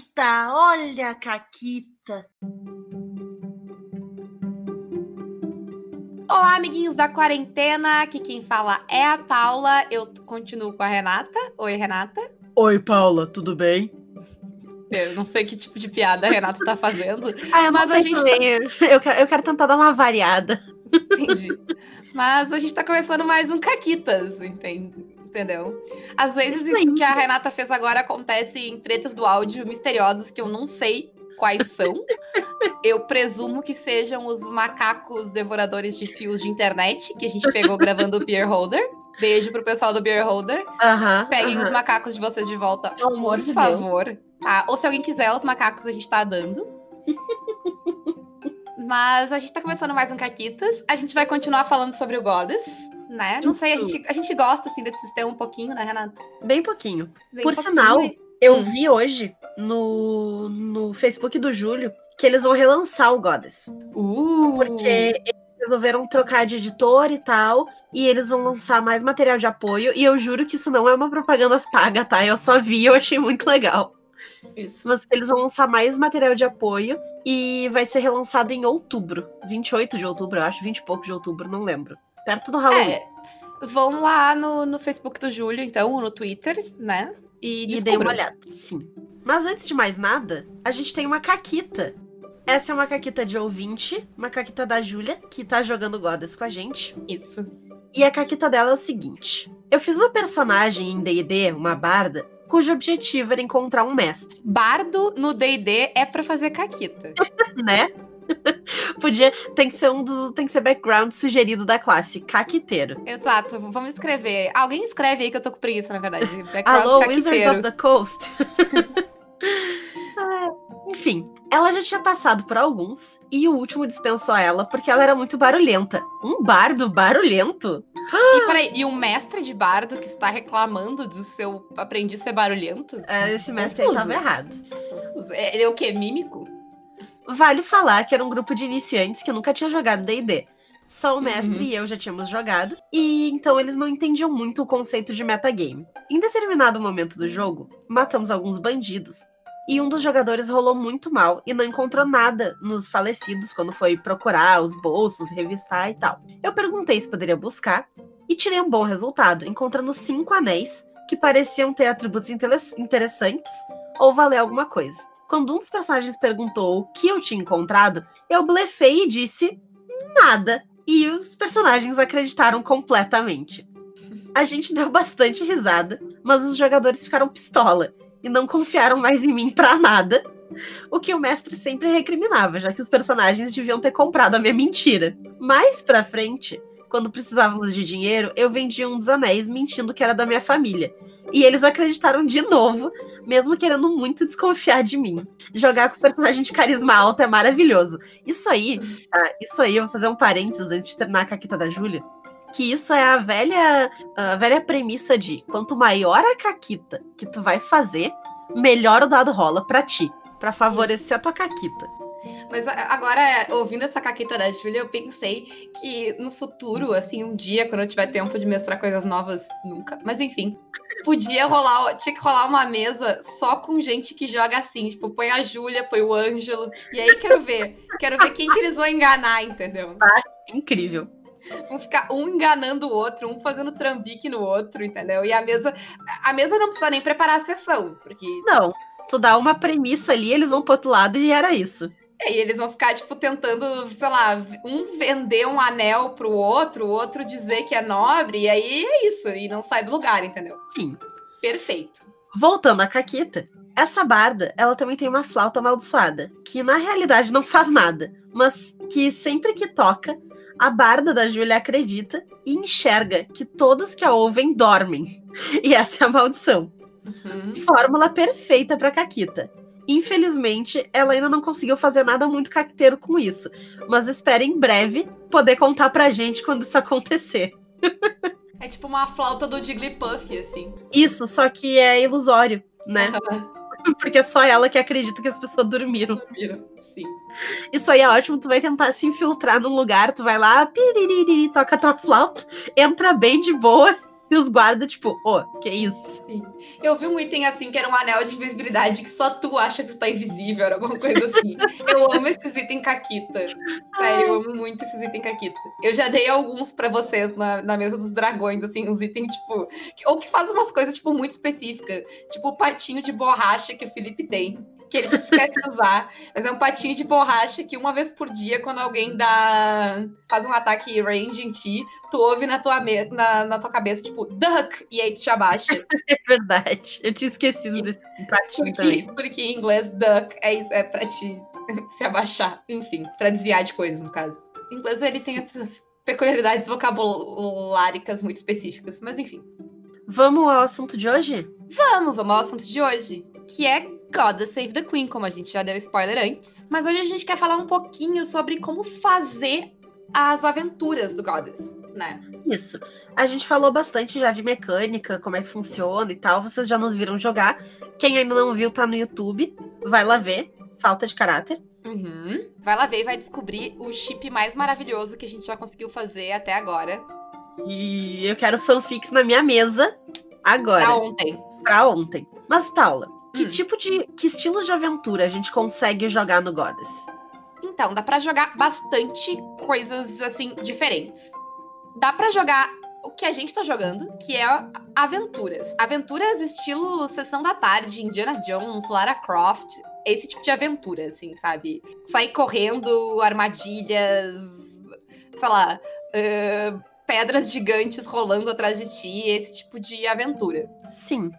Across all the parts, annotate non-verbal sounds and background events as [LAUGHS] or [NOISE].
Caquita, olha a Caquita. Olá, amiguinhos da quarentena. Aqui quem fala é a Paula. Eu continuo com a Renata. Oi, Renata. Oi, Paula, tudo bem? Eu não sei que tipo de piada a Renata tá fazendo. [LAUGHS] Ah, eu mas a gente tá... eu, quero, eu quero tentar dar uma variada. Entendi. Mas a gente tá começando mais um Caquitas, entende? Entendeu? Às vezes isso, isso que a Renata fez agora acontece em tretas do áudio misteriosas que eu não sei quais são. [LAUGHS] eu presumo que sejam os macacos devoradores de fios de internet que a gente pegou gravando o Beer Holder. Beijo pro pessoal do Beer Holder. Uh -huh, Peguem uh -huh. os macacos de vocês de volta, Pelo por de favor. Deus. Tá? Ou se alguém quiser, os macacos a gente tá dando. [LAUGHS] Mas a gente tá começando mais um Caquitas. A gente vai continuar falando sobre o Goddess né? Não sei, a gente, a gente gosta assim desse sistema um pouquinho, né, Renata? Bem pouquinho. Bem Por pouquinho sinal, eu Hum. vi hoje no, no Facebook do Júlio que eles vão relançar o Goddess. Uh, Porque eles resolveram trocar de editor e tal. E eles vão lançar mais material de apoio. E eu juro que isso não é uma propaganda paga, tá? Eu só vi e eu achei muito legal. Isso. Mas eles vão lançar mais material de apoio. E vai ser relançado em outubro. 28 de outubro, eu acho. 20 e pouco de outubro, não lembro. Perto do Halloween. É, vão lá no, no Facebook do Júlio, então, ou no Twitter, né? E E dei uma descubram. olhada, sim. Mas antes de mais nada, a gente tem uma caquita. Essa é uma caquita de ouvinte, uma caquita da Júlia, que tá jogando Goddess com a gente. Isso. E a caquita dela é o seguinte: eu fiz uma personagem em DD, uma barda, cujo objetivo era encontrar um mestre, Bardo no D&D é pra fazer caquita. [LAUGHS] né? [LAUGHS] Podia. Tem que ser um dos. Tem que ser background sugerido da classe, caquiteiro. Exato, vamos escrever. Alguém escreve aí que eu tô com preguiça, na verdade. [LAUGHS] Background Alô, Wizards caquiteiro. of the Coast. Ah, Enfim, ela já tinha passado por alguns e o último dispensou ela porque ela era muito barulhenta. Um bardo barulhento? E peraí, e um mestre de bardo que está reclamando do seu aprendiz ser barulhento? É, Esse mestre aí Confuso. tava errado. É- Ele é o quê? Mímico? Vale falar que era um grupo de iniciantes que nunca tinha jogado D&D. Só o mestre Uhum. e eu já tínhamos jogado, e então eles não entendiam muito o conceito de metagame. Em determinado momento do jogo, matamos alguns bandidos, e um dos jogadores rolou muito mal e não encontrou nada nos falecidos quando foi procurar os bolsos, revistar e tal. Eu perguntei se poderia buscar, e tirei um bom resultado, encontrando cinco anéis que pareciam ter atributos interessantes ou valer alguma coisa. Quando um dos personagens perguntou o que eu tinha encontrado, eu blefei e disse nada. E os personagens acreditaram completamente. A gente deu bastante risada, mas os jogadores ficaram pistola e não confiaram mais em mim pra nada. O que o mestre sempre recriminava, já que os personagens deviam ter comprado a minha mentira. Mais pra frente, quando precisávamos de dinheiro, eu vendia um dos anéis mentindo que era da minha família. E eles acreditaram de novo, mesmo querendo muito desconfiar de mim. Jogar com personagem de carisma alto é maravilhoso. Isso aí, tá? isso aí, eu vou fazer um parênteses antes de terminar a caquita da Júlia. Que isso é a velha, a velha premissa de quanto maior a caquita que tu vai fazer, melhor o dado rola pra ti. Pra favorecer a tua caquita. Mas agora, ouvindo essa caqueta da Júlia, eu pensei que no futuro, assim, um dia, quando eu tiver tempo de mestrar coisas novas, nunca. Mas enfim, podia rolar, tinha que rolar uma mesa só com gente que joga assim. Tipo, põe a Júlia, põe o Ângelo. E aí quero ver. Quero ver quem que eles vão enganar, entendeu? Incrível. Vão ficar um enganando o outro, um fazendo trambique no outro, entendeu? E a mesa. A mesa não precisa nem preparar a sessão, porque Não, tu dá uma premissa ali, eles vão pro outro lado e era isso. E eles vão ficar, tipo, tentando, sei lá, um vender um anel pro outro, o outro dizer que é nobre, e aí é isso, e não sai do lugar, entendeu? Sim. Perfeito. Voltando à Caquita, essa barda, ela também tem uma flauta amaldiçoada, que na realidade não faz nada, mas que sempre que toca, a barda da Júlia acredita e enxerga que todos que a ouvem dormem. E essa é a maldição. Uhum. Fórmula perfeita para Caquita. Infelizmente, ela ainda não conseguiu fazer nada muito caqueteiro com isso, mas espera em breve poder contar pra gente quando isso acontecer. É tipo uma flauta do Jigglypuff, assim. Isso, só que é ilusório, né? [LAUGHS] Porque é só ela que acredita que as pessoas dormiram. Sim. Isso aí é ótimo, tu vai tentar se infiltrar num lugar, tu vai lá, piririri, toca tua flauta, entra bem de boa E os guardas, tipo, ô, oh, que isso? Sim. Eu vi um item assim que era um anel de invisibilidade que só tu acha que tu tá invisível, era alguma coisa assim. eu amo esses itens caquita. Sério, eu amo muito esses itens caquita. Eu já dei alguns para vocês na, na mesa dos dragões, assim, uns itens, tipo. Ou que fazem umas coisas, tipo, muito específicas. Tipo o patinho de borracha que o Felipe tem que ele esquece de usar. Mas é um patinho de borracha que uma vez por dia, quando alguém dá faz um ataque range em ti, tu ouve na tua, me... na, na tua cabeça, tipo, duck, e aí tu te abaixa. [LAUGHS] É verdade. Eu tinha esquecido desse patinho porque, também. Porque em inglês, duck é, é pra te [LAUGHS] se abaixar. Enfim, pra desviar de coisas, no caso. Em inglês ele tem essas peculiaridades vocabuláricas muito específicas, mas enfim. Vamos ao assunto de hoje? Vamos, vamos ao assunto de hoje, que é Goddess Save the Queen, como a gente já deu spoiler antes. Mas hoje a gente quer falar um pouquinho sobre como fazer as aventuras do Goddess, né? Isso. A gente falou bastante já de mecânica, como é que funciona e tal. Vocês já nos viram jogar. Quem ainda não viu, tá no YouTube. Vai lá ver. Falta de caráter. Uhum. Vai lá ver e vai descobrir o chip mais maravilhoso que a gente já conseguiu fazer até agora. E eu quero fanfics na minha mesa agora. Pra ontem. Pra ontem. Mas, Paula, que hum. tipo de. Que estilos de aventura a gente consegue jogar no Goddess? Então, dá para jogar bastante coisas assim diferentes. Dá para jogar o que a gente tá jogando, que é aventuras. Aventuras estilo Sessão da Tarde, Indiana Jones, Lara Croft, esse tipo de aventura, assim, sabe? Sair correndo, armadilhas, sei lá, uh, pedras gigantes rolando atrás de ti, esse tipo de aventura. Sim.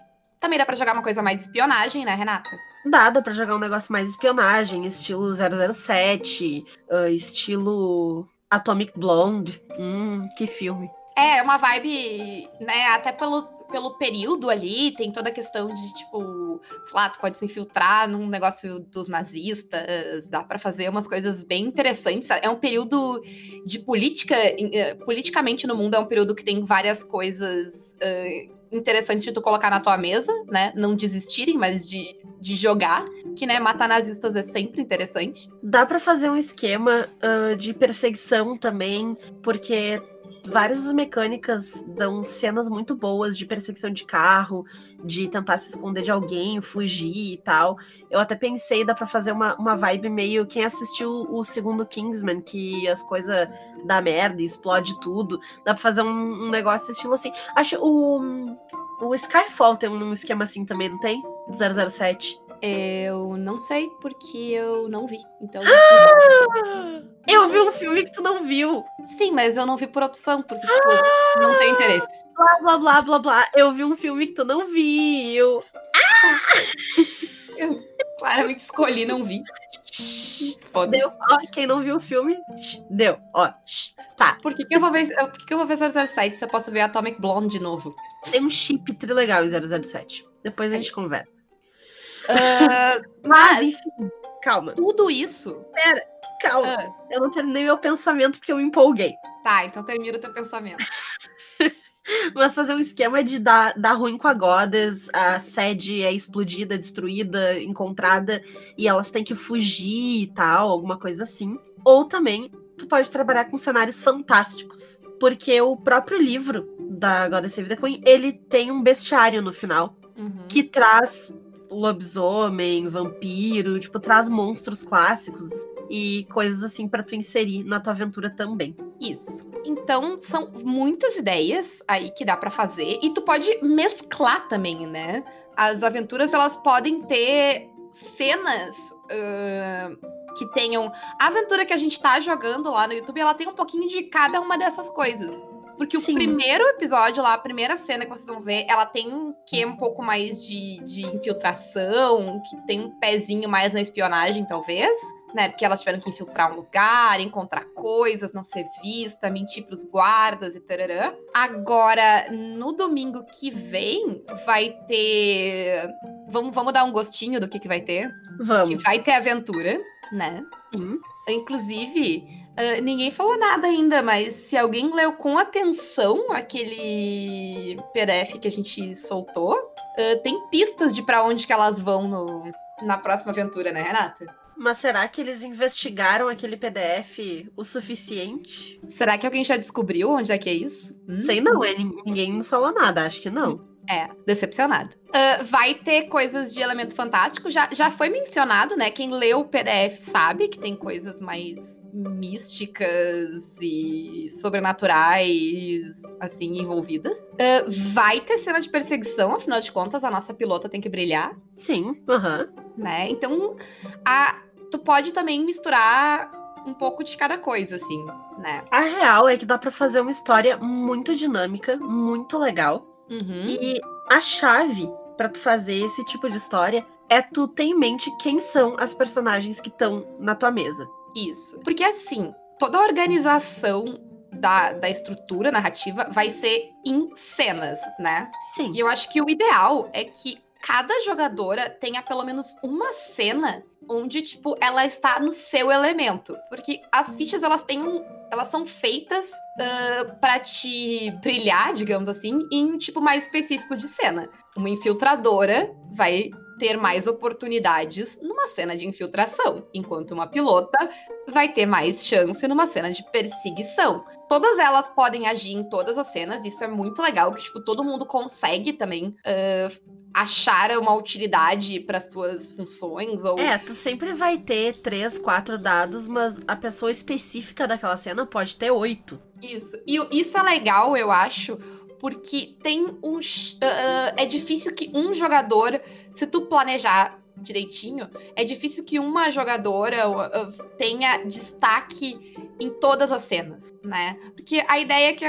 Também dá pra jogar uma coisa mais espionagem, né, Renata? Dá, dá pra jogar um negócio mais espionagem, estilo 007, uh, estilo Atomic Blonde. Hum, que filme. É, uma vibe, né, até pelo, pelo período ali, tem toda a questão de, tipo, sei lá, tu pode se infiltrar num negócio dos nazistas, dá para fazer umas coisas bem interessantes. É um período de política, eh, politicamente no mundo, é um período que tem várias coisas. Uh, interessante de tu colocar na tua mesa, né? Não desistirem, mas de, de jogar. Que, né, matar nazistas é sempre interessante. Dá para fazer um esquema uh, de perseguição também, porque várias mecânicas dão cenas muito boas de perseguição de carro, de tentar se esconder de alguém, fugir e tal. Eu até pensei, dá pra fazer uma, uma vibe meio. Quem assistiu o segundo Kingsman, que as coisas dá merda, explode tudo. Dá pra fazer um, um, negócio estilo assim. Acho o. O Skyfall tem um esquema assim também, não tem? Do 007. Eu não sei, porque eu não vi. Então. eu vi um filme que tu não viu. Sim, mas eu não vi por opção, porque tipo, não tem interesse. Blá, blá, blá, blá, blá. Eu vi um filme que tu não viu. eu claramente escolhi, não vi. Deu. Ó, quem não viu o filme, deu. Ó, tá. Por que, que eu vou ver, por que, que eu vou ver 007 se eu posso ver Atomic Blonde de novo? Tem um chip trilegal em 007. Depois a gente conversa. Uh, mas, enfim, calma. Tudo isso. Pera, calma. Uh. Eu não terminei meu pensamento porque eu me empolguei. Tá, então termina o teu pensamento. [LAUGHS] Mas fazer um esquema de dar, dar ruim com a Goddess, a sede é explodida, destruída, encontrada, e elas têm que fugir e tal, alguma coisa assim. Ou também, tu pode trabalhar com cenários fantásticos. Porque o próprio livro da Goddess Save the Queen, ele tem um bestiário no final. Uhum. Que traz lobisomem, vampiro, tipo, traz monstros clássicos e coisas assim para tu inserir na tua aventura também. Isso. Então são muitas ideias aí que dá para fazer e tu pode mesclar também, né? As aventuras elas podem ter cenas uh, que tenham a aventura que a gente tá jogando lá no YouTube, ela tem um pouquinho de cada uma dessas coisas. Porque Sim. o primeiro episódio lá, a primeira cena que vocês vão ver, ela tem um que um pouco mais de, de infiltração, que tem um pezinho mais na espionagem, talvez. Né, porque elas tiveram que infiltrar um lugar, encontrar coisas, não ser vista, mentir pros guardas e tararã. Agora, no domingo que vem, vai ter. Vamos, vamos dar um gostinho do que, que vai ter? Vamos. Que vai ter aventura, né? Sim. Inclusive, uh, ninguém falou nada ainda, mas se alguém leu com atenção aquele PDF que a gente soltou, uh, tem pistas de para onde que elas vão no, na próxima aventura, né, Renata? Mas será que eles investigaram aquele PDF o suficiente? Será que alguém já descobriu onde é que é isso? Hum? Sei não, é, ninguém nos falou nada, acho que não. É, decepcionada. Uh, vai ter coisas de elemento fantástico. Já, já foi mencionado, né? Quem leu o PDF sabe que tem coisas mais místicas e sobrenaturais, assim, envolvidas. Uh, vai ter cena de perseguição, afinal de contas, a nossa pilota tem que brilhar. Sim, aham. Né? Então, a, tu pode também misturar um pouco de cada coisa, assim, né? A real é que dá para fazer uma história muito dinâmica, muito legal. Uhum. E a chave para tu fazer esse tipo de história é tu ter em mente quem são as personagens que estão na tua mesa. Isso. Porque assim, toda a organização da, da estrutura narrativa vai ser em cenas, né? Sim. E eu acho que o ideal é que cada jogadora tenha pelo menos uma cena onde, tipo, ela está no seu elemento. Porque as fichas, elas têm um. Elas são feitas uh, para te brilhar, digamos assim, em um tipo mais específico de cena. Uma infiltradora vai ter mais oportunidades numa cena de infiltração, enquanto uma pilota vai ter mais chance numa cena de perseguição. Todas elas podem agir em todas as cenas, isso é muito legal, que tipo todo mundo consegue também uh, achar uma utilidade para suas funções ou É, tu sempre vai ter três, quatro dados, mas a pessoa específica daquela cena pode ter oito. Isso. E isso é legal, eu acho, porque tem um. Uh, é difícil que um jogador, se tu planejar direitinho, é difícil que uma jogadora uh, tenha destaque em todas as cenas, né? Porque a ideia que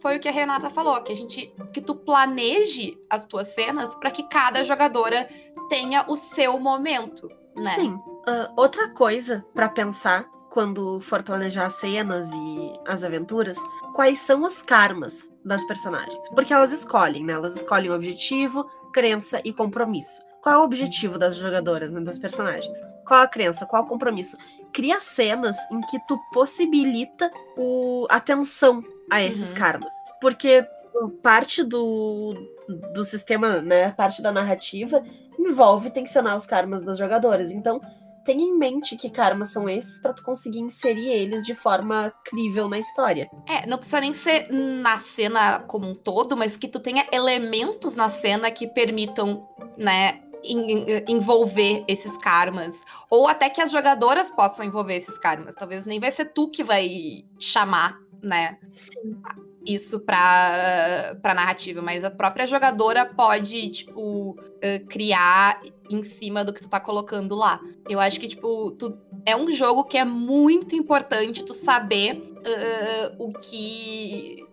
foi o que a Renata falou, que a gente que tu planeje as tuas cenas para que cada jogadora tenha o seu momento, né? Sim. Uh, outra coisa para pensar quando for planejar as cenas e as aventuras, quais são os karmas das personagens. Porque elas escolhem, né? Elas escolhem o objetivo, crença e compromisso. Qual é o objetivo das jogadoras, né, das personagens? Qual a crença? Qual o compromisso? Cria cenas em que tu possibilita o atenção a esses uhum. karmas. Porque parte do, do sistema, né? Parte da narrativa envolve tensionar os karmas das jogadoras. Então, tenha em mente que karmas são esses para tu conseguir inserir eles de forma crível na história. É, não precisa nem ser na cena como um todo, mas que tu tenha elementos na cena que permitam, né, envolver esses karmas. Ou até que as jogadoras possam envolver esses karmas. Talvez nem vai ser tu que vai chamar, né? Sim. Isso pra, pra narrativa, mas a própria jogadora pode, tipo, criar em cima do que tu tá colocando lá. Eu acho que, tipo, tu, é um jogo que é muito importante tu saber uh, o que.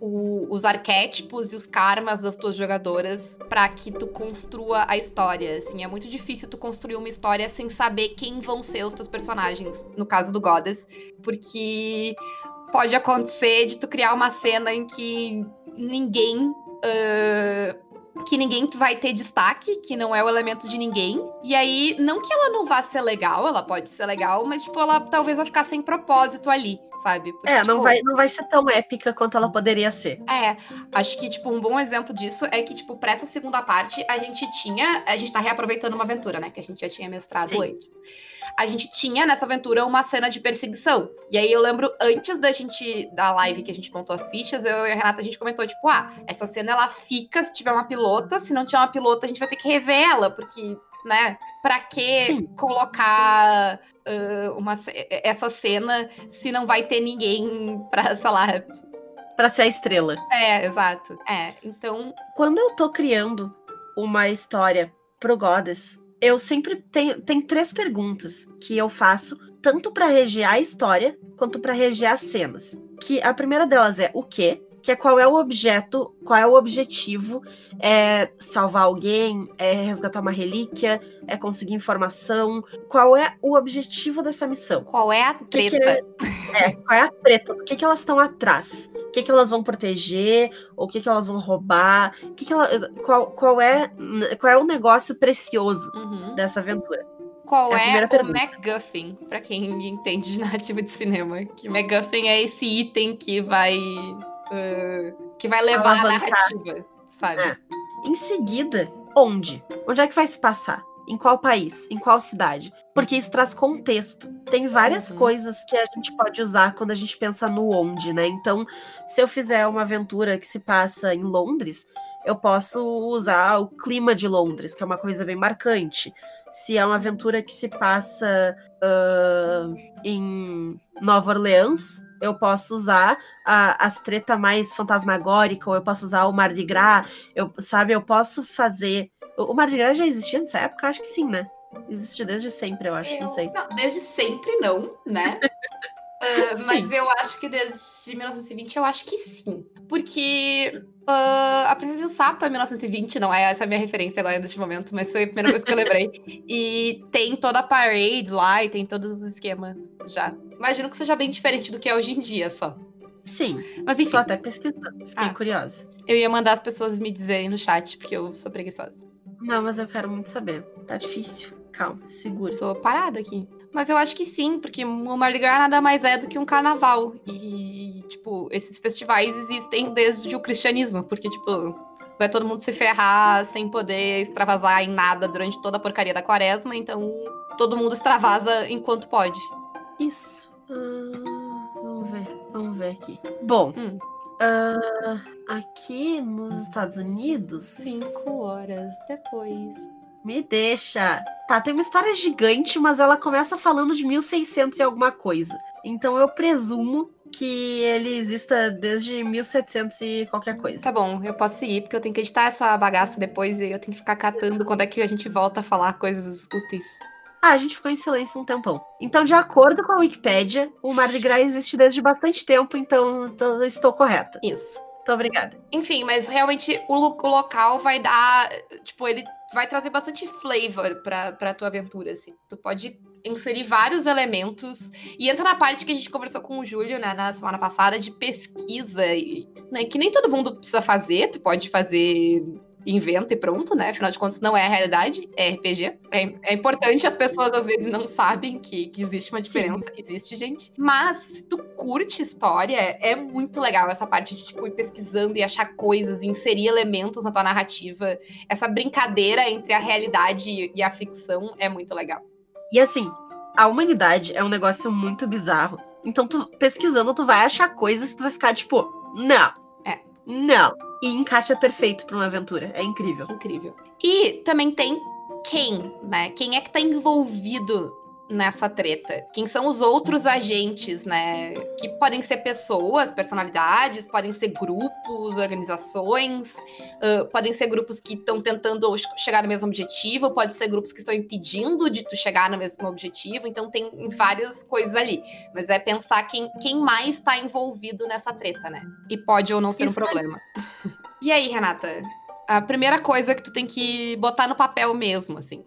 O, os arquétipos e os karmas das tuas jogadoras para que tu construa a história. Assim, é muito difícil tu construir uma história sem saber quem vão ser os teus personagens, no caso do Goddess, porque pode acontecer de tu criar uma cena em que ninguém uh, que ninguém vai ter destaque, que não é o elemento de ninguém. E aí, não que ela não vá ser legal, ela pode ser legal, mas, tipo, ela talvez vai ficar sem propósito ali, sabe? Porque, é, não, tipo, vai, não vai ser tão épica quanto ela poderia ser. É, acho que, tipo, um bom exemplo disso é que, tipo, pra essa segunda parte, a gente tinha. A gente tá reaproveitando uma aventura, né? Que a gente já tinha mestrado Sim. antes a gente tinha nessa aventura uma cena de perseguição. E aí eu lembro, antes da gente, da live que a gente montou as fichas, eu e a Renata, a gente comentou, tipo, ah, essa cena ela fica se tiver uma pilota, se não tiver uma pilota, a gente vai ter que rever ela, porque né? Pra que Sim. colocar uh, uma, essa cena se não vai ter ninguém pra, sei lá. Pra ser a estrela. É, exato. É, então. Quando eu tô criando uma história pro Goddess, eu sempre tenho tem três perguntas que eu faço tanto para reger a história quanto para reger as cenas. Que a primeira delas é o quê? Que é qual é o objeto, qual é o objetivo? É salvar alguém? É resgatar uma relíquia? É conseguir informação? Qual é o objetivo dessa missão? Qual é a treta? Que que é, é, qual é a treta? Por que, que elas estão atrás? o que, que elas vão proteger, o que, que elas vão roubar, que que ela, qual, qual, é, qual é o negócio precioso uhum. dessa aventura. Qual é, é o pergunta. MacGuffin, para quem entende de narrativa de cinema? Que MacGuffin é esse item que vai uh, que vai levar a narrativa, sabe? É. Em seguida, onde? Onde é que vai se passar? Em qual país? Em qual cidade? porque isso traz contexto. Tem várias Uhum. coisas que a gente pode usar quando a gente pensa no onde, né? Então, se eu fizer uma aventura que se passa em Londres, eu posso usar o clima de Londres, que é uma coisa bem marcante. Se é uma aventura que se passa ah, em Nova Orleans, eu posso usar a- as treta mais fantasmagórica, ou eu posso usar o Mardi Gras, eu, sabe? Eu posso fazer. O o Mardi Gras já existia nessa época? Acho que sim, né? Existe desde sempre, eu acho, não Eu- sei. não, desde sempre não, né? [LAUGHS] Ah, mas eu acho que desde 1920 eu acho que sim. Porque ah, a Princesa e o Sapo é 1920, não é essa a minha referência agora neste momento, mas foi a primeira coisa que eu lembrei. [LAUGHS] E tem toda a parade lá e tem todos os esquemas já. Imagino que seja bem diferente do que é hoje em dia só. Sim, Mas enfim, tô até pesquisando, fiquei Ah. curiosa. eu ia mandar as pessoas me dizerem no chat, porque eu sou preguiçosa. Não, mas eu quero muito saber. Tá difícil. Calma, segura. Tô parada aqui. Mas eu acho que sim, porque o Mardi Gras nada mais é do que um carnaval. E, tipo, esses festivais existem desde o cristianismo, porque, tipo, vai todo mundo se ferrar sem poder extravasar em nada durante toda a porcaria da quaresma, então todo mundo extravasa enquanto pode. Isso. Ah, vamos ver, vamos ver aqui. Bom, Hum. ah, aqui nos Estados Unidos. Cinco horas depois. Me deixa. Tá, tem uma história gigante, mas ela começa falando de 1600 e alguma coisa. Então eu presumo que ele exista desde 1700 e qualquer coisa. Tá bom, eu posso seguir, porque eu tenho que editar essa bagaça depois e eu tenho que ficar catando quando é que a gente volta a falar coisas úteis. Ah, a gente ficou em silêncio um tempão. Então, de acordo com a Wikipédia, o Mardi Gras existe desde bastante tempo, então, estou correta. Isso. Muito obrigada. Enfim, mas realmente o, o local vai dar. Tipo, ele vai trazer bastante flavor pra, tua aventura, assim. Tu pode inserir vários elementos. E entra na parte que a gente conversou com o Júlio, né, na semana passada, de pesquisa. E, né, que nem todo mundo precisa fazer. Tu pode fazer. Inventa e pronto, né? Afinal de contas, não é a realidade, é RPG. É, é importante, as pessoas às vezes não sabem que, que existe uma diferença. Existe, gente. Mas, se tu curte história, é muito legal essa parte de, tipo, ir pesquisando e achar coisas, e inserir elementos na tua narrativa. Essa brincadeira entre a realidade e a ficção é muito legal. E assim, a humanidade é um negócio muito bizarro. Então, tu pesquisando, tu vai achar coisas que tu vai ficar tipo, não. É. Não. E encaixa perfeito pra uma aventura. É incrível. Incrível. E também tem quem, né? Quem é que tá envolvido nessa treta? Quem são os outros agentes, né? Que podem ser pessoas, personalidades, podem ser grupos, organizações, ah, podem ser grupos que estão tentando chegar no mesmo objetivo, pode ser grupos que estão impedindo de tu chegar no mesmo objetivo, então tem várias coisas ali. Mas é pensar quem, quem mais está envolvido nessa treta, né? E pode ou não ser Isso um problema. [LAUGHS] E aí, Renata? A primeira coisa que tu tem que botar no papel mesmo, assim.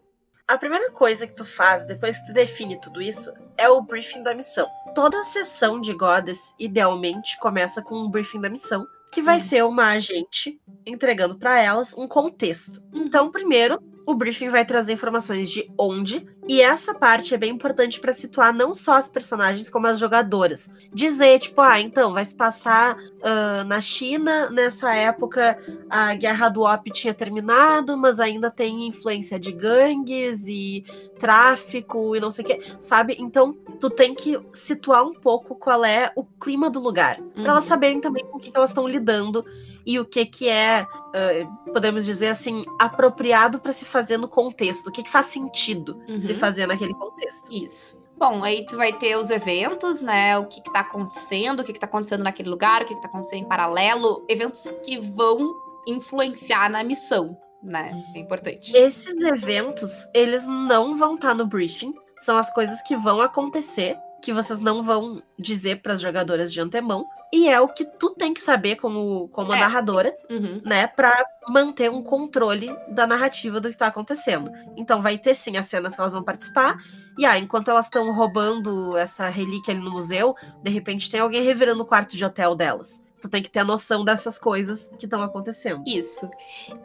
A primeira coisa que tu faz depois que tu define tudo isso é o briefing da missão. Toda sessão de Goddess, idealmente, começa com um briefing da missão, que vai Hum. ser uma agente entregando pra elas um contexto. Uhum. Então, primeiro, o briefing vai trazer informações de onde, e essa parte é bem importante pra situar não só as personagens como as jogadoras. Dizer, tipo, ah, então vai se passar ah, na China, nessa época a guerra do ópio tinha terminado, mas ainda tem influência de gangues e tráfico e não sei o que, sabe? Então, tu tem que situar um pouco qual é o clima do lugar, pra elas Uhum. saberem também com o que elas estão lidando e o que que é, ah, podemos dizer assim, apropriado pra se fazer no contexto, o que que faz sentido se Uhum. fazer naquele contexto. Isso. Bom, aí tu vai ter os eventos, né? O que, que tá acontecendo, o que, que tá acontecendo naquele lugar, o que, que tá acontecendo em paralelo, eventos que vão influenciar na missão, né? É importante. Esses eventos, eles não vão estar no briefing, são as coisas que vão acontecer, que vocês não vão dizer para as jogadoras de antemão, e é o que tu tem que saber como, como É. narradora, Uhum. né, para manter um controle da narrativa do que tá acontecendo. Então vai ter sim as cenas que elas vão participar, e ah, enquanto elas estão roubando essa relíquia ali no museu, de repente tem alguém revirando o quarto de hotel delas. Tu tem que ter a noção dessas coisas que estão acontecendo. Isso.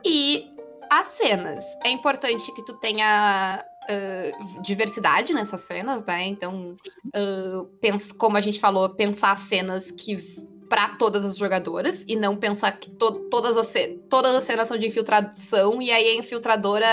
E as cenas. É importante que tu tenha diversidade nessas cenas, né? Então, pens- como a gente falou, pensar cenas que para todas as jogadoras e não pensar que to- todas, as todas as cenas são de infiltração e aí a infiltradora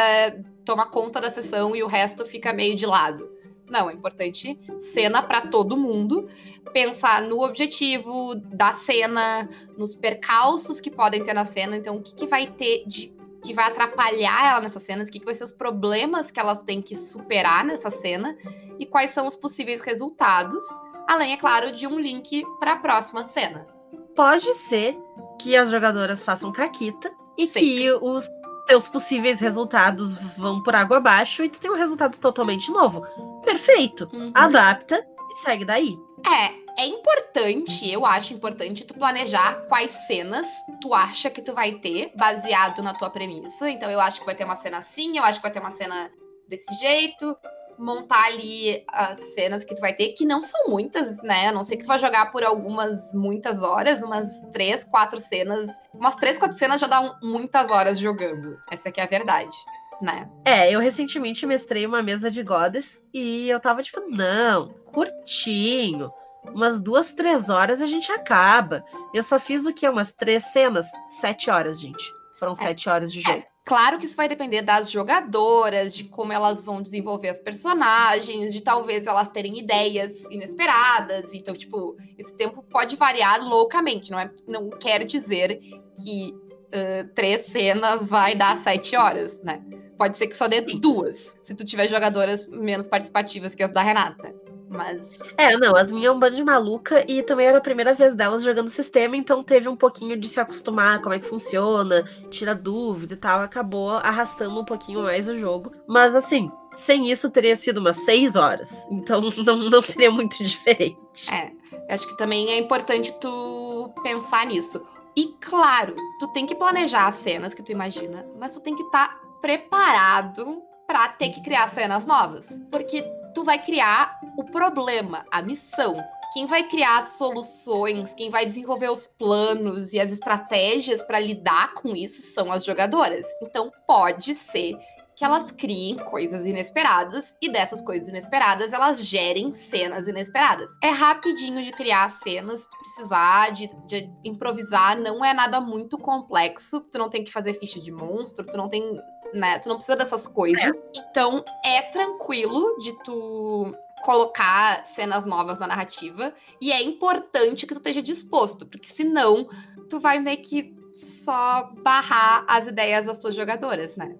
toma conta da sessão e o resto fica meio de lado. Não, é importante cena para todo mundo. Pensar no objetivo da cena, nos percalços que podem ter na cena. Então, o que, que vai ter de que vai atrapalhar ela nessas cenas, o que, que vai ser os problemas que elas têm que superar nessa cena e quais são os possíveis resultados, além, é claro, de um link para a próxima cena. Pode ser que as jogadoras façam caquita e Sempre. que os teus possíveis resultados vão por água abaixo e tu tem um resultado totalmente novo. Perfeito. Uhum. Adapta e segue daí. É, é importante, eu acho importante tu planejar quais cenas tu acha que tu vai ter baseado na tua premissa. Então eu acho que vai ter uma cena assim, eu acho que vai ter uma cena desse jeito. Montar ali as cenas que tu vai ter, que não são muitas, né? A não sei que tu vai jogar por algumas, muitas horas, umas três, quatro cenas. Umas três, quatro cenas já dá muitas horas jogando. Essa aqui é a verdade, né? É, eu recentemente mestrei uma mesa de Goddess e eu tava tipo, não, curtinho. Umas duas, três horas a gente acaba. Eu só fiz o quê? Umas três cenas? Sete horas, gente. Foram sete horas de jogo. Claro que isso vai depender das jogadoras, de como elas vão desenvolver as personagens, de talvez elas terem ideias inesperadas. Então, tipo, esse tempo pode variar loucamente. Não, é, não quer dizer que uh, três cenas vai dar sete horas, né? Pode ser que só dê Sim. duas, se tu tiver jogadoras menos participativas que as da Renata. Mas É, não, as minhas é um bando de maluca e também era a primeira vez delas jogando sistema, então teve um pouquinho de se acostumar como é que funciona, tira dúvida e tal, acabou arrastando um pouquinho mais o jogo. Mas assim, sem isso teria sido umas seis horas, então [LAUGHS] não, não seria muito diferente. É, acho que também é importante tu pensar nisso. E claro, tu tem que planejar as cenas que tu imagina, mas tu tem que estar preparado pra ter que criar cenas novas, porque tu vai criar o problema, a missão. Quem vai criar as soluções, quem vai desenvolver os planos e as estratégias pra lidar com isso são as jogadoras. Então pode ser que elas criem coisas inesperadas e dessas coisas inesperadas elas gerem cenas inesperadas. É rapidinho de criar cenas, tu precisar de, de improvisar, não é nada muito complexo. Tu não tem que fazer ficha de monstro, tu não tem, né, tu não precisa dessas coisas. Então é tranquilo de tu colocar cenas novas na narrativa e é importante que tu esteja disposto, porque senão tu vai meio que só barrar as ideias das tuas jogadoras, né?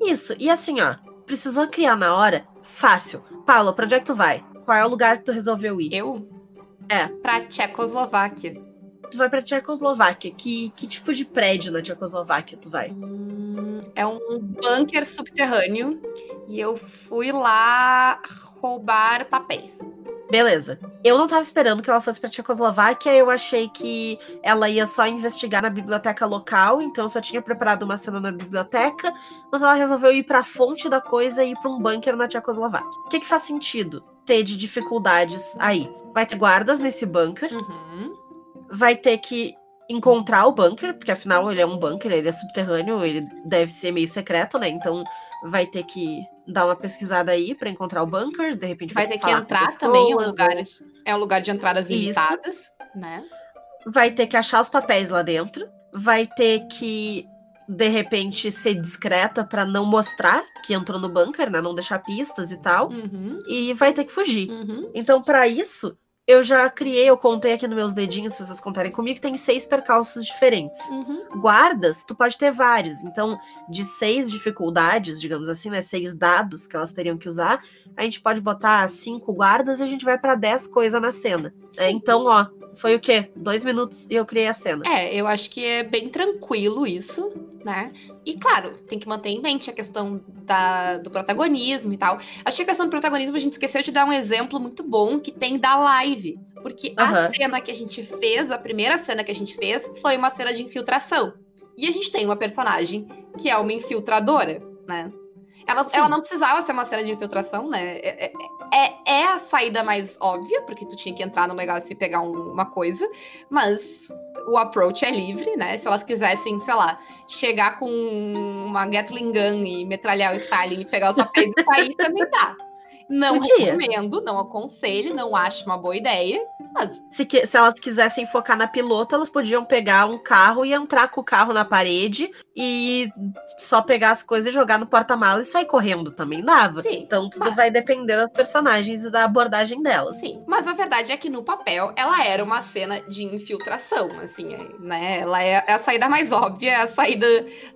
Isso, e assim, ó, precisou criar na hora? Fácil. Paula, pra onde é que tu vai? Qual é o lugar que tu resolveu ir? Eu? É. Pra Tchecoslováquia. Tu vai pra Tchecoslováquia. Que, que tipo de prédio na Tchecoslováquia tu vai? Hum, é um bunker subterrâneo e eu fui lá roubar papéis. Beleza. Eu não tava esperando que ela fosse pra Tchecoslováquia, eu achei que ela ia só investigar na biblioteca local, então eu só tinha preparado uma cena na biblioteca, mas ela resolveu ir pra fonte da coisa e ir pra um bunker na Tchecoslováquia. O que, que faz sentido ter de dificuldades aí? Vai ter guardas nesse bunker, Uhum. Vai ter que encontrar o bunker, porque afinal ele é um bunker, ele é subterrâneo, ele deve ser meio secreto, né? Então vai ter que dar uma pesquisada aí pra encontrar o bunker, de repente Vai ter que entrar também em um pessoas, lugar. É um lugar de entradas Isso. limitadas, né? vai ter que achar os papéis lá dentro, vai ter que de repente ser discreta pra não mostrar que entrou no bunker, né, não deixar pistas e tal, Uhum. e vai ter que fugir. Uhum. Então, pra isso, eu já criei, eu contei aqui nos meus dedinhos, se vocês contarem comigo, tem seis percalços diferentes. Uhum. Guardas, tu pode ter vários. Então, de seis dificuldades, digamos assim, né? Seis dados que elas teriam que usar, a gente pode botar cinco guardas e a gente vai pra dez coisas na cena. né? Então, ó, foi o quê? Dois minutos e eu criei a cena. É, eu acho que é bem tranquilo isso, né? E claro, tem que manter em mente a questão da, do protagonismo e tal. Acho que a questão do protagonismo a gente esqueceu de dar um exemplo muito bom que tem da live. Porque a Aham. cena que a gente fez, a primeira cena que a gente fez, foi uma cena de infiltração. E a gente tem uma personagem que é uma infiltradora, né? Ela, Sim. ela não precisava ser uma cena de infiltração, né? É, é- é, é a saída mais óbvia, porque tu tinha que entrar no negócio e pegar um- uma coisa, mas o approach é livre, né? Se elas quisessem, sei lá, chegar com uma Gatling Gun e metralhar o Stalin e pegar os papéis e sair, também dá. Não Podia. recomendo, não aconselho, não acho uma boa ideia, mas Se, que- se elas quisessem focar na piloto, elas podiam pegar um carro e entrar com o carro na parede e só pegar as coisas e jogar no porta-mala e sair correndo também dava. Sim. Então tudo mas- vai depender das personagens e da abordagem delas. Sim, mas a verdade é que no papel ela era uma cena de infiltração, assim, é, né? Ela é a saída mais óbvia, a saída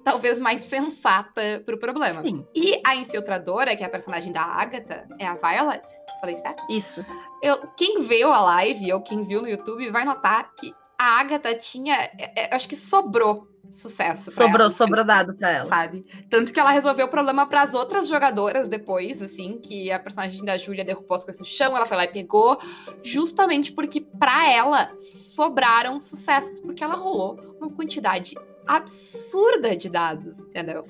talvez mais sensata pro problema. Sim, E a infiltradora, que é a personagem da Agatha, é a Violet. Falei certo? isso. Eu, quem viu a live ou quem viu no YouTube vai notar que a Agatha tinha. é, é, acho que sobrou sucesso. Sobrou, ela, sobrou dado pra ela. Sabe? Tanto que ela resolveu o problema para as outras jogadoras depois, assim, que a personagem da Júlia derrubou as coisas no chão, ela foi lá e pegou, justamente porque pra ela sobraram sucessos, porque ela rolou uma quantidade absurda de dados, entendeu?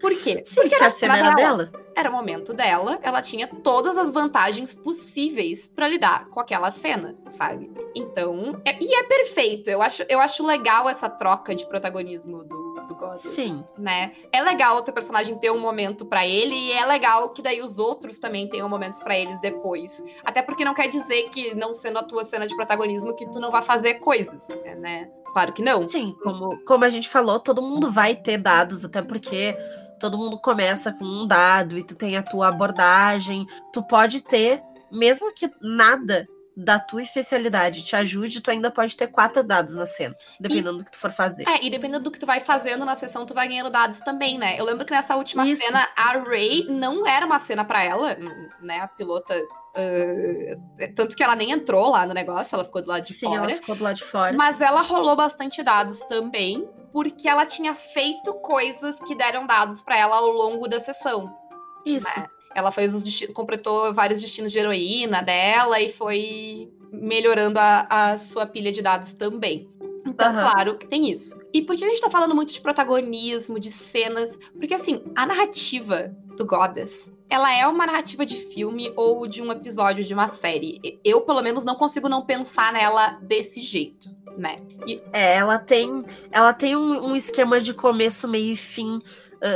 Por quê? [LAUGHS] Sim, porque porque a cena era dela. era o momento dela, ela tinha todas as vantagens possíveis pra lidar com aquela cena, sabe? Então, é- e é perfeito. Eu acho, eu acho legal essa troca de protagonismo do, do God, Sim. né? É legal o teu personagem ter um momento pra ele e é legal que daí os outros também tenham momentos pra eles depois. Até porque não quer dizer que não sendo a tua cena de protagonismo que tu não vai fazer coisas, né? Claro que não. Sim, como, como a gente falou, todo mundo vai ter dados, até porque todo mundo começa com um dado e tu tem a tua abordagem. Tu pode ter, mesmo que nada da tua especialidade te ajude, tu ainda pode ter quatro dados na cena, dependendo do que tu for fazer. É, e dependendo do que tu vai fazendo na sessão, tu vai ganhando dados também, né? Eu lembro que nessa última Isso. cena, a Ray não era uma cena pra ela, né? A pilota. ah, tanto que ela nem entrou lá no negócio, ela ficou do lado de Sim, fora. ela ficou do lado de fora. Mas ela rolou bastante dados também, porque ela tinha feito coisas que deram dados pra ela ao longo da sessão. Isso. né? Ela fez os completou vários destinos de heroína dela e foi melhorando a, a sua pilha de dados também. Então, Aham. claro que tem isso. E por que a gente tá falando muito de protagonismo, de cenas? Porque, assim, a narrativa do Goddess, ela é uma narrativa de filme ou de um episódio de uma série. Eu, pelo menos, não consigo não pensar nela desse jeito, né? E, É, ela tem, ela tem um, um esquema de começo, meio e fim,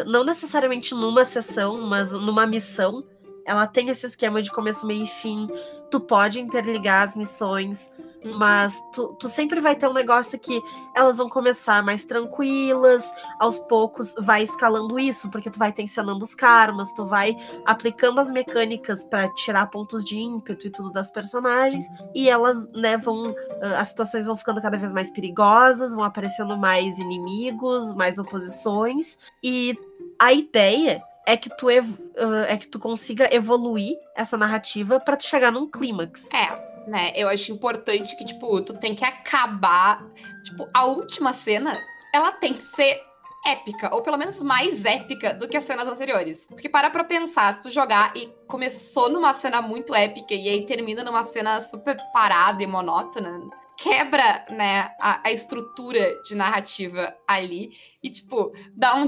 não necessariamente numa sessão, mas numa missão. Ela tem esse esquema de começo, meio e fim. Tu pode interligar as missões. Mas tu, tu sempre vai ter um negócio que elas vão começar mais tranquilas, aos poucos vai escalando isso, porque tu vai tensionando os karmas, tu vai aplicando as mecânicas pra tirar pontos de ímpeto e tudo das personagens, e elas, né, vão ah, as situações vão ficando cada vez mais perigosas, vão aparecendo mais inimigos, mais oposições, e a ideia é que tu, ah, é que tu consiga evoluir essa narrativa pra tu chegar num clímax. É, né? Eu acho importante que, tipo, tu tem que acabar. Tipo, a última cena, ela tem que ser épica, ou pelo menos mais épica do que as cenas anteriores. Porque para pra pensar, se tu jogar e começou numa cena muito épica e aí termina numa cena super parada e monótona, quebra, né, a, a estrutura de narrativa ali e, tipo, dá um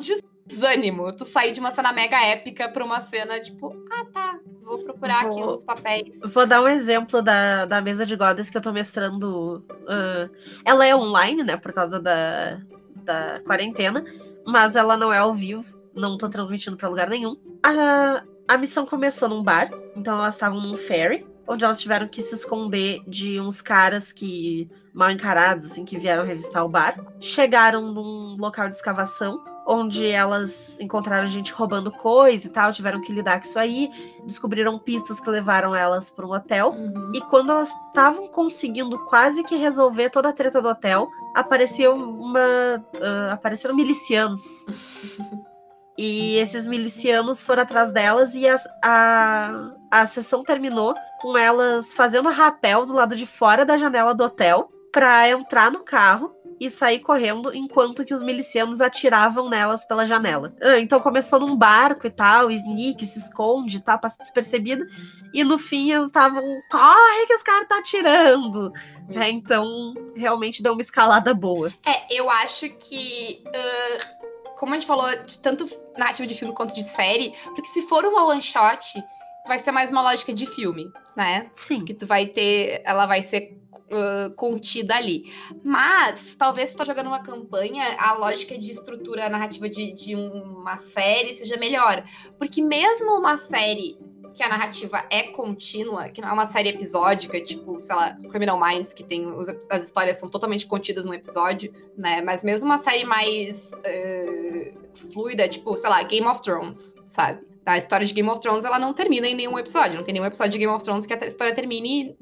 desânimo. Tu sair de uma cena mega épica pra uma cena, tipo, ah, tá, vou procurar aqui Vou- uns papéis. Vou dar um exemplo da, da mesa de Goddess que eu tô mestrando. ah, ela é online, né? Por causa da, da quarentena, mas ela não é ao vivo. Não tô transmitindo pra lugar nenhum. A, a missão começou num barco, então elas estavam num ferry, onde elas tiveram que se esconder de uns caras que. mal encarados, assim, que vieram revistar o barco. Chegaram num local de escavação. Onde elas encontraram gente roubando coisa e tal, tiveram que lidar com isso aí descobriram pistas que levaram elas para um hotel. Uhum. E quando elas estavam conseguindo quase que resolver toda a treta do hotel, apareceu uma. ah, apareceram milicianos. [LAUGHS] E esses milicianos foram atrás delas e as- a, a sessão terminou com elas fazendo rapel do lado de fora da janela do hotel para entrar no carro e sair correndo enquanto que os milicianos atiravam nelas pela janela. Ah, Então começou num barco e tal, Sneak se esconde tal, passa despercebida. E no fim eles estavam, corre que os caras tá atirando. É, então realmente deu uma escalada boa. É, eu acho que. ah, como a gente falou, tanto narrativa de filme quanto de série, porque se for uma one shot, vai ser mais uma lógica de filme, né? Sim. Que tu vai ter. Ela vai ser ah, contida ali. Mas, talvez se tu tá jogando uma campanha, a lógica de estrutura narrativa de, de uma série seja melhor. Porque mesmo uma série que a narrativa é contínua, que não é uma série episódica, tipo, sei lá, Criminal Minds, que tem os, as histórias são totalmente contidas num episódio, né? Mas mesmo uma série mais uh, fluida, tipo, sei lá, Game of Thrones, sabe? A história de Game of Thrones, ela não termina em nenhum episódio. Não tem nenhum episódio de Game of Thrones que a história termine.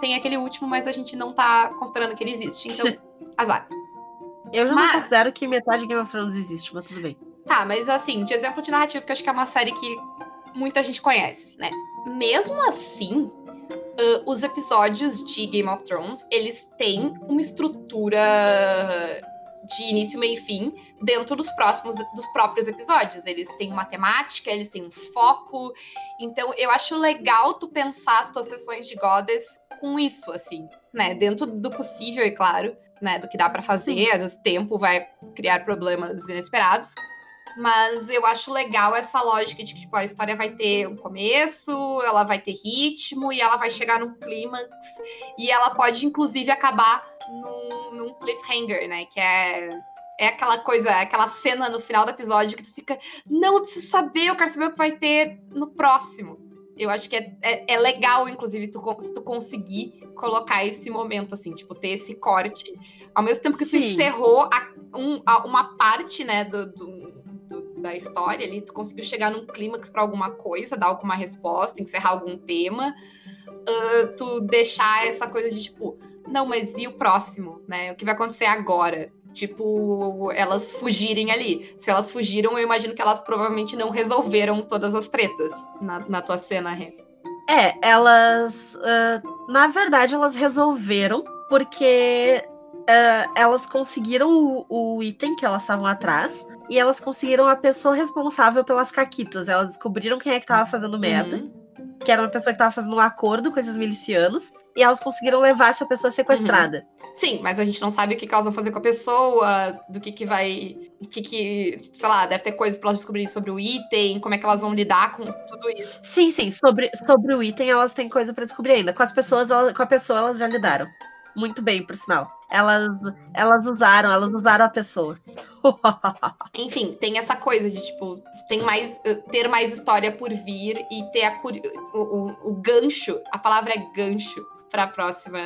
Tem aquele último, mas a gente não tá considerando que ele existe. Então, [LAUGHS] azar. Eu já Mas- não considero que metade de Game of Thrones existe, mas tudo bem. Tá, mas assim, de exemplo de narrativa, porque eu acho que é uma série que muita gente conhece, né? Mesmo assim, ah, os episódios de Game of Thrones, eles têm uma estrutura de início, meio e fim dentro dos próximos dos próprios episódios. Eles têm uma temática, eles têm um foco. Então, eu acho legal tu pensar as tuas sessões de Goddess com isso, assim, né? Dentro do possível, e claro, né? Do que dá pra fazer. Sim. Às vezes o tempo vai criar problemas inesperados. Mas eu acho legal essa lógica de que tipo, a história vai ter um começo, ela vai ter ritmo e ela vai chegar num clímax. E ela pode, inclusive, acabar num, num cliffhanger, né? Que é, é aquela coisa, aquela cena no final do episódio que tu fica, não, eu preciso saber, eu quero saber o que vai ter no próximo. Eu acho que é, é, é legal, inclusive, tu, se tu conseguir colocar esse momento, assim, tipo, ter esse corte. Ao mesmo tempo que tu Sim. encerrou a- um- a- uma parte, né, do, do- do- da história ali, tu conseguiu chegar num clímax pra alguma coisa, dar alguma resposta, encerrar algum tema. ah, tu deixar essa coisa de, tipo, não, mas e o próximo, né? O que vai acontecer agora? Tipo, elas fugirem ali. Se elas fugiram, eu imagino que elas provavelmente não resolveram todas as tretas na, na tua cena, Rê. É, elas. ah, na verdade, elas resolveram, porque ah, elas conseguiram o, o item que elas estavam atrás. E elas conseguiram a pessoa responsável pelas caquitas. Elas descobriram quem é que tava fazendo merda. Uhum. Que era uma pessoa que tava fazendo um acordo com esses milicianos. E elas conseguiram levar essa pessoa sequestrada. Sim, mas a gente não sabe o que, que elas vão fazer com a pessoa, do que que vai. O que que. Sei lá, deve ter coisas pra elas descobrirem sobre o item, como é que elas vão lidar com tudo isso. Sim, sim. Sobre, sobre o item, elas têm coisa pra descobrir ainda. Com as pessoas, ela- com a pessoa, elas já lidaram. Muito bem, por sinal. Elas, elas usaram, elas usaram a pessoa. [LAUGHS] Enfim, tem essa coisa de, tipo, tem mais, ter mais história por vir e ter a o, o- o gancho, a palavra é gancho pra próxima,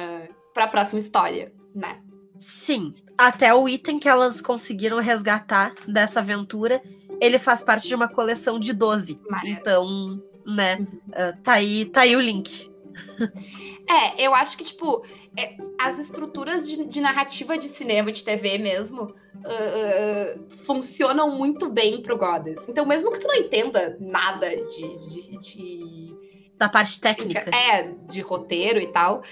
pra próxima história, né? Sim, até o item que elas conseguiram resgatar dessa aventura, ele faz parte de uma coleção de 12. Maneiro. Então, né, Uhum. ah, tá, aí, tá aí o link. [LAUGHS] É, eu acho que, tipo, é, as estruturas de, de narrativa de cinema, de TV mesmo, ah, ah, funcionam muito bem pro Goddess. Então, mesmo que tu não entenda nada de- de- de Da parte técnica. É, de roteiro e tal.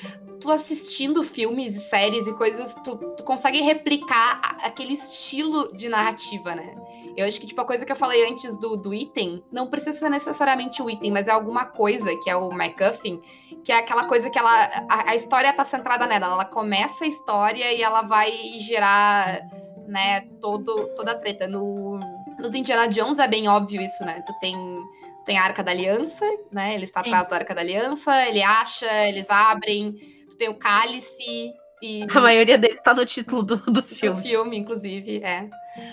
Tu assistindo filmes e séries e coisas, tu, tu consegue replicar aquele estilo de narrativa, né? Eu acho que, tipo, a coisa que eu falei antes do, do item, não precisa ser necessariamente o item, mas é alguma coisa, que é o MacGuffin, que é aquela coisa que ela. A, a história tá centrada nela. Ela começa a história e ela vai gerar, né, todo, toda a treta. No, nos Indiana Jones é bem óbvio isso, né? Tu tem tem a Arca da Aliança, né? Ele está atrás da Arca da Aliança, ele acha, eles abrem. Tu tem o cálice e [LAUGHS] A maioria deles tá no título do, do do filme. filme, inclusive, é.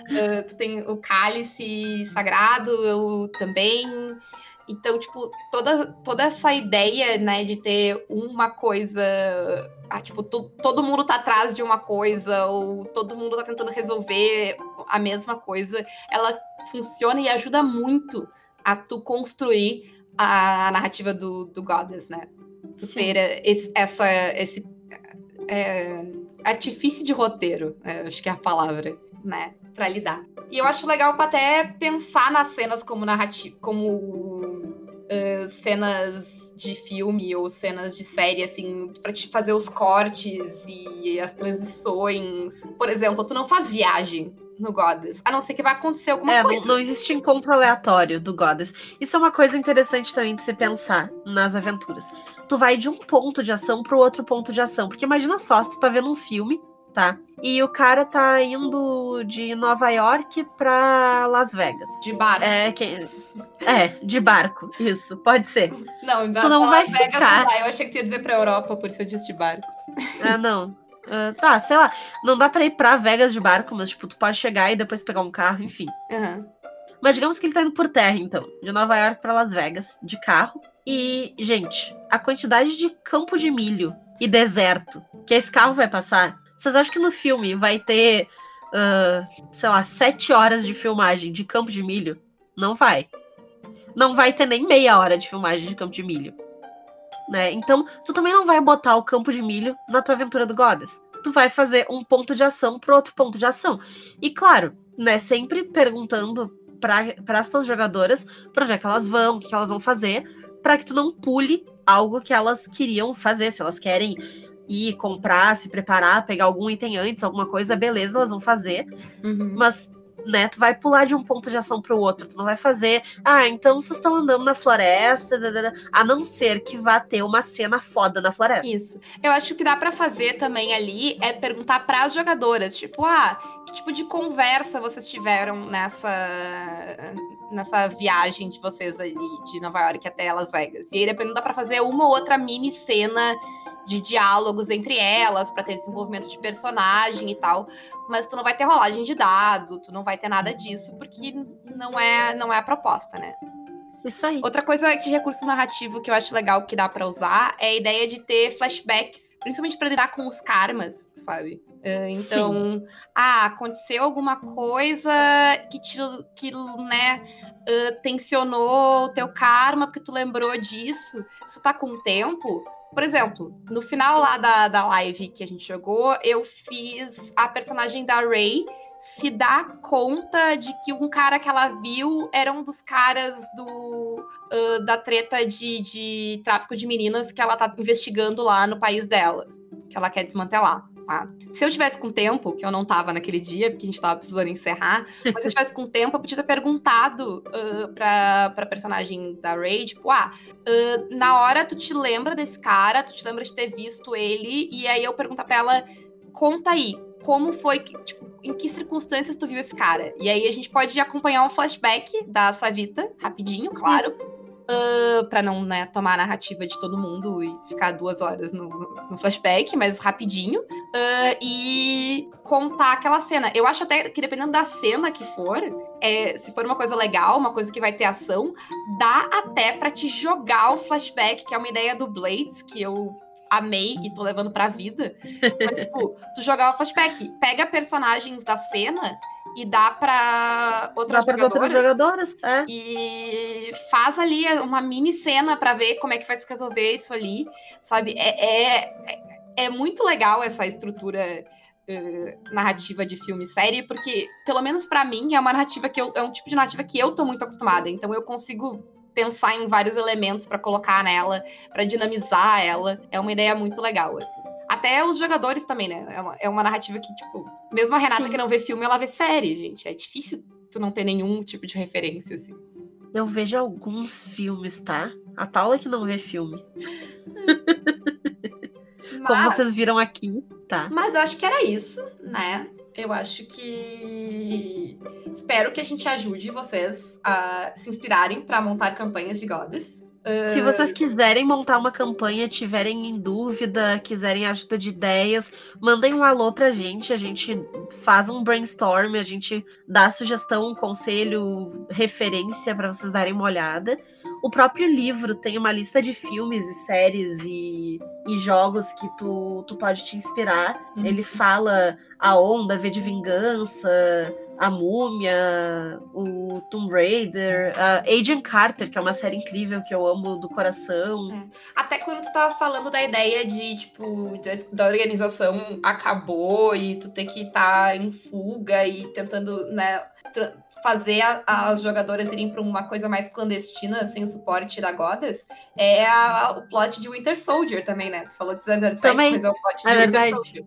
Ah, tu tem o cálice sagrado eu também. Então, tipo, toda, toda essa ideia, né, de ter uma coisa. ah, tipo, to- todo mundo tá atrás de uma coisa, ou todo mundo tá tentando resolver a mesma coisa, ela funciona e ajuda muito a tu construir a narrativa do, do Goddess, né? Tu Sim. ter esse, essa, esse é, artifício de roteiro, é, acho que é a palavra, né? Pra lidar. E eu acho legal pra até pensar nas cenas como narrativa, como eh, cenas de filme ou cenas de série, assim, pra te fazer os cortes e as transições. Por exemplo, tu não faz viagem no Goddess, a não ser que vai acontecer alguma É, não, coisa. não existe encontro aleatório do Goddess. Isso é uma coisa interessante também de se pensar nas aventuras. Tu vai de um ponto de ação pro outro ponto de ação. Porque imagina só, se tu tá vendo um filme, tá? E o cara tá indo de Nova York pra Las Vegas. De barco. É, quem... é, de barco, isso, pode ser. Não, Tu não vai Las Vegas ficar- não dá. Eu achei que tu ia dizer pra Europa, por isso eu disse de barco. Ah, não. Ah, tá, sei lá. Não dá pra ir pra Vegas de barco, mas, tipo, tu pode chegar e depois pegar um carro, enfim. Aham. Mas digamos que ele tá indo por terra, então. De Nova York pra Las Vegas, de carro. E, gente, a quantidade de campo de milho e deserto que esse carro vai passar. Vocês acham que no filme vai ter, uh, sei lá, sete horas de filmagem de campo de milho? Não vai. Não vai ter nem meia hora de filmagem de campo de milho. Né? Então, tu também não vai botar o campo de milho na tua aventura do Goddess. Tu vai fazer um ponto de ação pro outro ponto de ação. E claro, né, sempre perguntando para as tuas jogadoras para onde é que elas vão, o que, que elas vão fazer, para que tu não pule algo que elas queriam fazer. Se elas querem ir comprar, se preparar, pegar algum item antes, alguma coisa, beleza, elas vão fazer. Uhum. Mas, né, tu vai pular de um ponto de ação para o outro. Tu não vai fazer, ah, então vocês estão andando na floresta, dadada", a não ser que vá ter uma cena foda na floresta. Isso. Eu acho que dá pra fazer também ali é perguntar pras jogadoras, tipo, ah, que tipo de conversa vocês tiveram nessa nessa viagem de vocês ali de Nova York até Las Vegas. E aí dependendo dá pra fazer uma ou outra mini cena de diálogos entre elas pra ter desenvolvimento de personagem e tal, mas tu não vai ter rolagem de dado, tu não vai ter nada disso porque não é não é a proposta, né? Isso aí. Outra coisa de recurso narrativo que eu acho legal que dá pra usar é a ideia de ter flashbacks, principalmente pra lidar com os karmas, sabe? Uh, então, ah, aconteceu alguma coisa que te, que, né, uh, tensionou o teu karma porque tu lembrou disso. Isso tá com o tempo. Por exemplo, no final lá da, da live que a gente jogou, eu fiz a personagem da Ray se dar conta de que um cara que ela viu era um dos caras do uh, da treta de, de tráfico de meninas que ela tá investigando lá no país dela, que ela quer desmantelar. Tá? Se eu tivesse com tempo, que eu não tava naquele dia, porque a gente tava precisando encerrar, mas se eu tivesse com tempo, eu podia ter perguntado uh, pra, pra personagem da Ray, tipo, ah, uh, na hora tu te lembra desse cara, tu te lembra de ter visto ele, e aí eu perguntar pra ela, conta aí, como foi que, tipo, em que circunstâncias tu viu esse cara? E aí a gente pode acompanhar um flashback da Savita, rapidinho, claro. Uh, para não né, tomar a narrativa de todo mundo e ficar duas horas no, no flashback, mas rapidinho. Uh, e contar aquela cena. Eu acho até que dependendo da cena que for, é, se for uma coisa legal, uma coisa que vai ter ação, dá até para te jogar o flashback, que é uma ideia do Blades, que eu amei e tô levando pra vida. Mas, tipo, tu jogar o flashback, pega personagens da cena e dá pra outras Dá pras outras jogadoras. jogadoras, é. E faz ali uma mini cena pra ver como é que vai se resolver isso ali, sabe? É, é, é muito legal essa estrutura eh, narrativa de filme e série, porque, pelo menos pra mim, é uma narrativa que eu, é um tipo de narrativa que eu tô muito acostumada. Então eu consigo pensar em vários elementos pra colocar nela, pra dinamizar ela. É uma ideia muito legal, assim. Até os jogadores também, né? É uma, é uma narrativa que, tipo, mesmo a Renata Sim. que não vê filme, ela vê série, gente. É difícil tu não ter nenhum tipo de referência, assim. Eu vejo alguns filmes, tá? A Paula que não vê filme. [LAUGHS] Como Mas- vocês viram aqui, tá? Mas eu acho que era isso, né? Eu acho que. Espero que a gente ajude vocês a se inspirarem para montar campanhas de Goddess. Se vocês quiserem montar uma campanha, tiverem em dúvida, quiserem ajuda de ideias, mandem um alô pra gente. A gente faz um brainstorm, a gente dá sugestão, conselho, referência pra vocês darem uma olhada. O próprio livro tem uma lista de filmes e séries e, e jogos que tu, tu pode te inspirar. Uhum. Ele fala a Onda, V de Vingança, a Múmia, o Tomb Raider, a Agent Carter, que é uma série incrível que eu amo do coração. Até quando tu tava falando da ideia de, tipo, da, organização acabou e tu ter que estar em fuga e tentando, né, fazer a- as jogadoras irem pra uma coisa mais clandestina, sem o suporte da Goddess, é a- o plot de Winter Soldier também, né? Tu falou de 007, Também. mas é o plot de É Winter verdade. Soldier.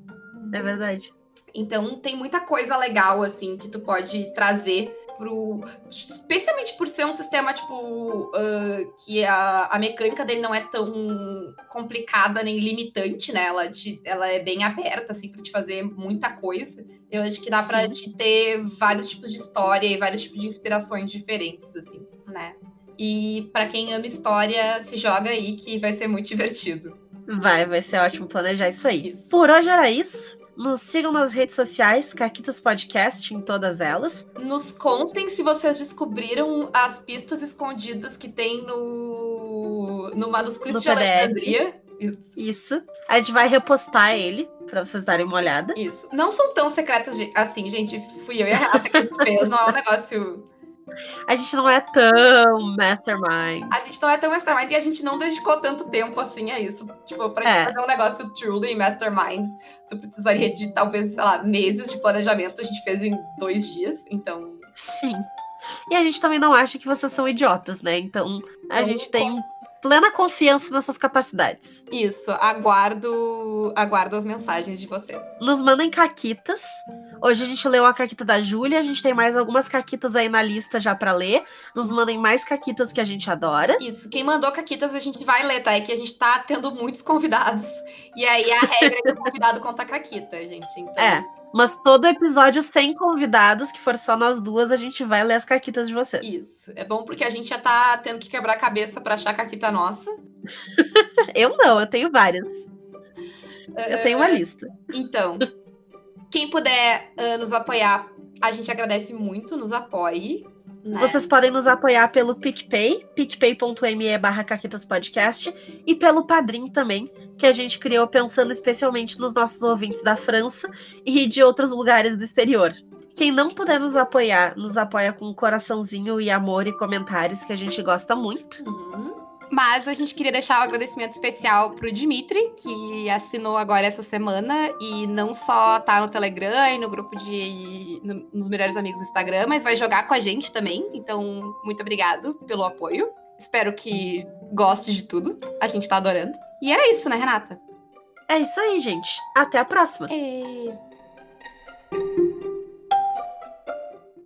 É verdade. Então tem muita coisa legal, assim, que tu pode trazer pro. Especialmente por ser um sistema, tipo, ah, que a, a mecânica dele não é tão complicada nem limitante, né? Ela, te- ela é bem aberta, assim, pra te fazer muita coisa. Eu acho que dá pra Sim. te ter vários tipos de história e vários tipos de inspirações diferentes, assim, né? E pra quem ama história, se joga aí que vai ser muito [LAUGHS] divertido. Vai, vai ser ótimo planejar isso aí. Isso. Por hoje era isso. Nos sigam nas redes sociais, Caquitas Podcast em todas elas. Nos contem se vocês descobriram as pistas escondidas que tem no no, manuscrito No de. Alexandria. Isso. Isso. A gente vai repostar ele pra vocês darem uma olhada. Isso. Não são tão secretas assim, gente. Fui eu e a Renata que fez. Não é um negócio. A gente não é tão mastermind. A gente não é tão mastermind e a gente não dedicou tanto tempo assim a isso. Tipo, pra gente É. fazer um negócio truly mastermind, tu precisaria de talvez, sei lá, meses de planejamento. A gente fez em dois dias. Então, Sim. E a gente também não acha que vocês são idiotas, né? Então a Não gente tem plena confiança nas suas capacidades. isso. Aguardo, aguardo as mensagens de vocês. Nos mandem caquitas. Hoje a gente leu a caquita da Júlia, a gente tem mais algumas caquitas aí na lista já pra ler. Nos mandem mais caquitas que a gente adora. Isso, quem mandou caquitas a gente vai ler, tá? É que a gente tá tendo muitos convidados. E aí a regra é que o convidado conta caquita, gente. Então, É. Mas todo episódio sem convidados, que for só nós duas, a gente vai ler as caquitas de vocês. Isso. É bom porque a gente já tá tendo que quebrar a cabeça pra achar caquita nossa. [LAUGHS] Eu não, eu tenho várias. É, Eu tenho uma lista. Então, quem puder ah, nos apoiar, a gente agradece muito, nos apoie. Né? Vocês podem nos apoiar pelo PicPay, picpay.me barra e pelo Padrim também, que a gente criou pensando especialmente nos nossos ouvintes da França e de outros lugares do exterior. Quem não puder nos apoiar, nos apoia com coraçãozinho e amor e comentários, que a gente gosta muito. Uhum. Mas a gente queria deixar um agradecimento especial pro Dimitri, que assinou agora essa semana e não só tá no Telegram e no grupo de. no- nos melhores amigos do Instagram, mas vai jogar com a gente também. Então, muito obrigado pelo apoio. Espero que goste de tudo. A gente tá adorando. E era isso, né, Renata? É isso aí, gente. Até a próxima! É...